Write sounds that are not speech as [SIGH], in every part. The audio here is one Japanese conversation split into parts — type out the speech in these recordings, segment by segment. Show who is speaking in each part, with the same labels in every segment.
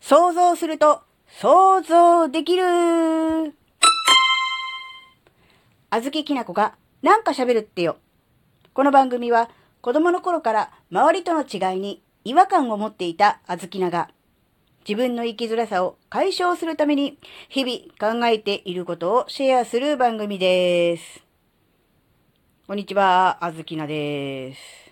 Speaker 1: 想像すると想像できるあずききなこがなんか喋るってよ。この番組は子供の頃から周りとの違いに違和感を持っていたあずきなが自分の生きづらさを解消するために日々考えていることをシェアする番組です。こんにちは、あずきなです。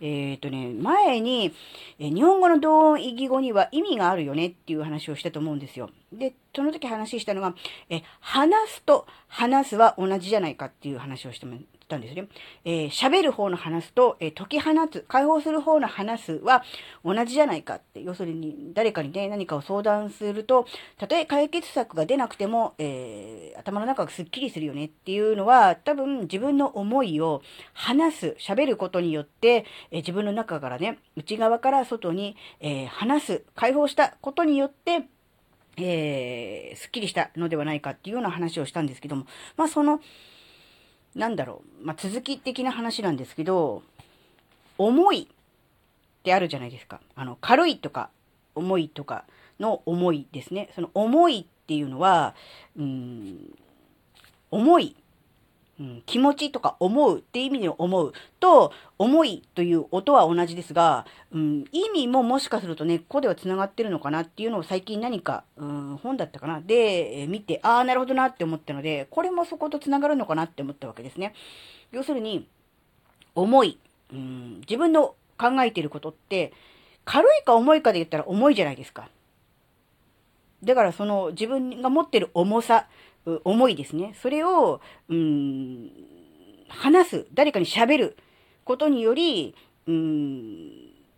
Speaker 1: えっ、ー、とね、前に、え日本語の同音異義語には意味があるよねっていう話をしたと思うんですよ。で、その時話したのが、え、話すと話すは同じじゃないかっていう話をしてもたんですね。えー、喋る方の話すと、えー、解き放つ、解放する方の話すは同じじゃないかって、要するに誰かにね、何かを相談すると、たとえ解決策が出なくても、えー、頭の中がすっきりするよねっていうのは、多分自分の思いを話す、喋ることによって、え自分の中からね、内側から外に、え話す、解放したことによって、えー、すっきりしたのではないかっていうような話をしたんですけども、まあその、なんだろう、まあ、続き的な話なんですけど、重いってあるじゃないですか。あの、軽いとか、重いとかの重いですね。その重いっていうのは、うん、重いうん、気持ちとか思うっていう意味で思うと、思いという音は同じですが、うん、意味ももしかすると根っこでは繋がってるのかなっていうのを最近何か、うん、本だったかなで、え、見て、ああ、なるほどなって思ったので、これもそこと繋がるのかなって思ったわけですね。要するに、思い、うん、自分の考えていることって、軽いか重いかで言ったら重いじゃないですか。だからその自分が持ってる重さ、思いですね。それを、うん、話す、誰かに喋ることにより、うん、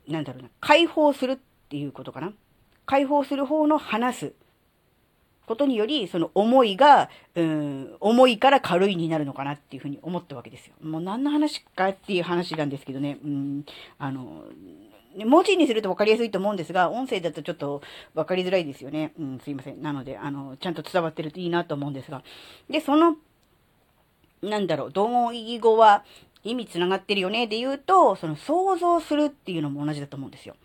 Speaker 1: なんだろうな、解放するっていうことかな。解放する方の話すことにより、その思いが、うん、重いから軽いになるのかなっていうふうに思ったわけですよ。もう何の話かっていう話なんですけどね、うん、あの、文字にすると分かりやすいと思うんですが、音声だとちょっと分かりづらいですよね。うん、すいません。なので、あの、ちゃんと伝わってるといいなと思うんですが。で、その、なんだろう、同音異義語は意味つながってるよねで言うと、その想像するっていうのも同じだと思うんですよ。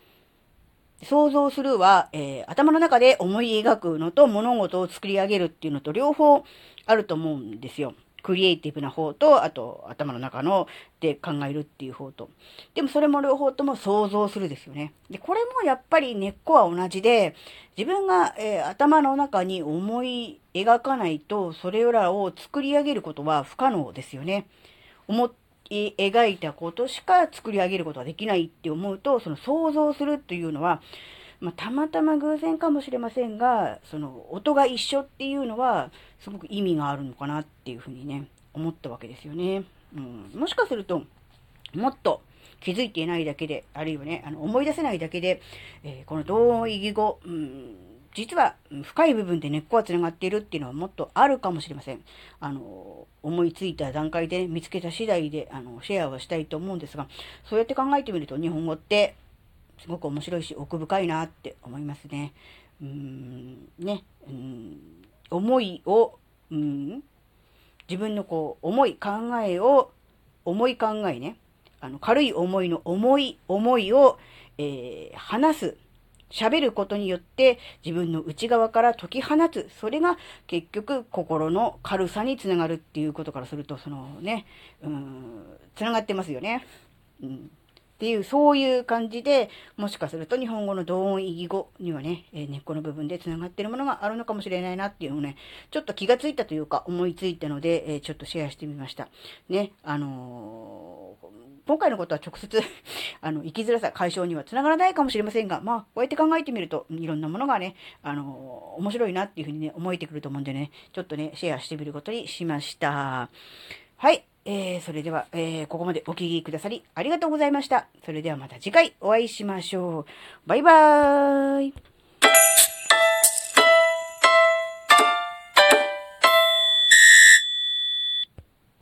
Speaker 1: 想像するは、えー、頭の中で思い描くのと物事を作り上げるっていうのと両方あると思うんですよ。クリエイティブな方と、あと頭の中ので考えるっていう方と。でもそれも両方とも想像するですよね。で、これもやっぱり根っこは同じで、自分が、えー、頭の中に思い描かないと、それらを作り上げることは不可能ですよね。思い描いたことしか作り上げることはできないって思うと、その想像するというのは、まあ、たまたま偶然かもしれませんが、その音が一緒っていうのは、すごく意味があるのかなっていうふうにね、思ったわけですよね。うん、もしかすると、もっと気づいていないだけで、あるいはね、あの思い出せないだけで、えー、この同音異義語、うん、実は深い部分で根っこは繋がっているっていうのはもっとあるかもしれません。あの、思いついた段階で見つけた次第で、あの、シェアはしたいと思うんですが、そうやって考えてみると日本語って、すごく面白いし奥深いなって思いますね。うん、ね、うん、思いを、うん、自分のこう、思い、考えを、重い考えね、あの、軽い思いの重い思いを、えー、話す。喋ることによって自分の内側から解き放つ。それが結局心の軽さにつながるっていうことからすると、そのね、うん、つながってますよね。うんっていう、そういう感じで、もしかすると日本語の同音異義語にはね、えー、根っこの部分で繋がっているものがあるのかもしれないなっていうのをね、ちょっと気がついたというか思いついたので、えー、ちょっとシェアしてみました。ね、あのー、今回のことは直接 [LAUGHS] あの、生きづらさ解消には繋がらないかもしれませんが、まあ、こうやって考えてみると、いろんなものがね、あの面白いなっていうふうにね、思えてくると思うんでね、ちょっとね、シェアしてみることにしました。はい。えー、それでは、えー、ここまでお聴きくださりありがとうございました。それではまた次回お会いしましょう。バイバーイ。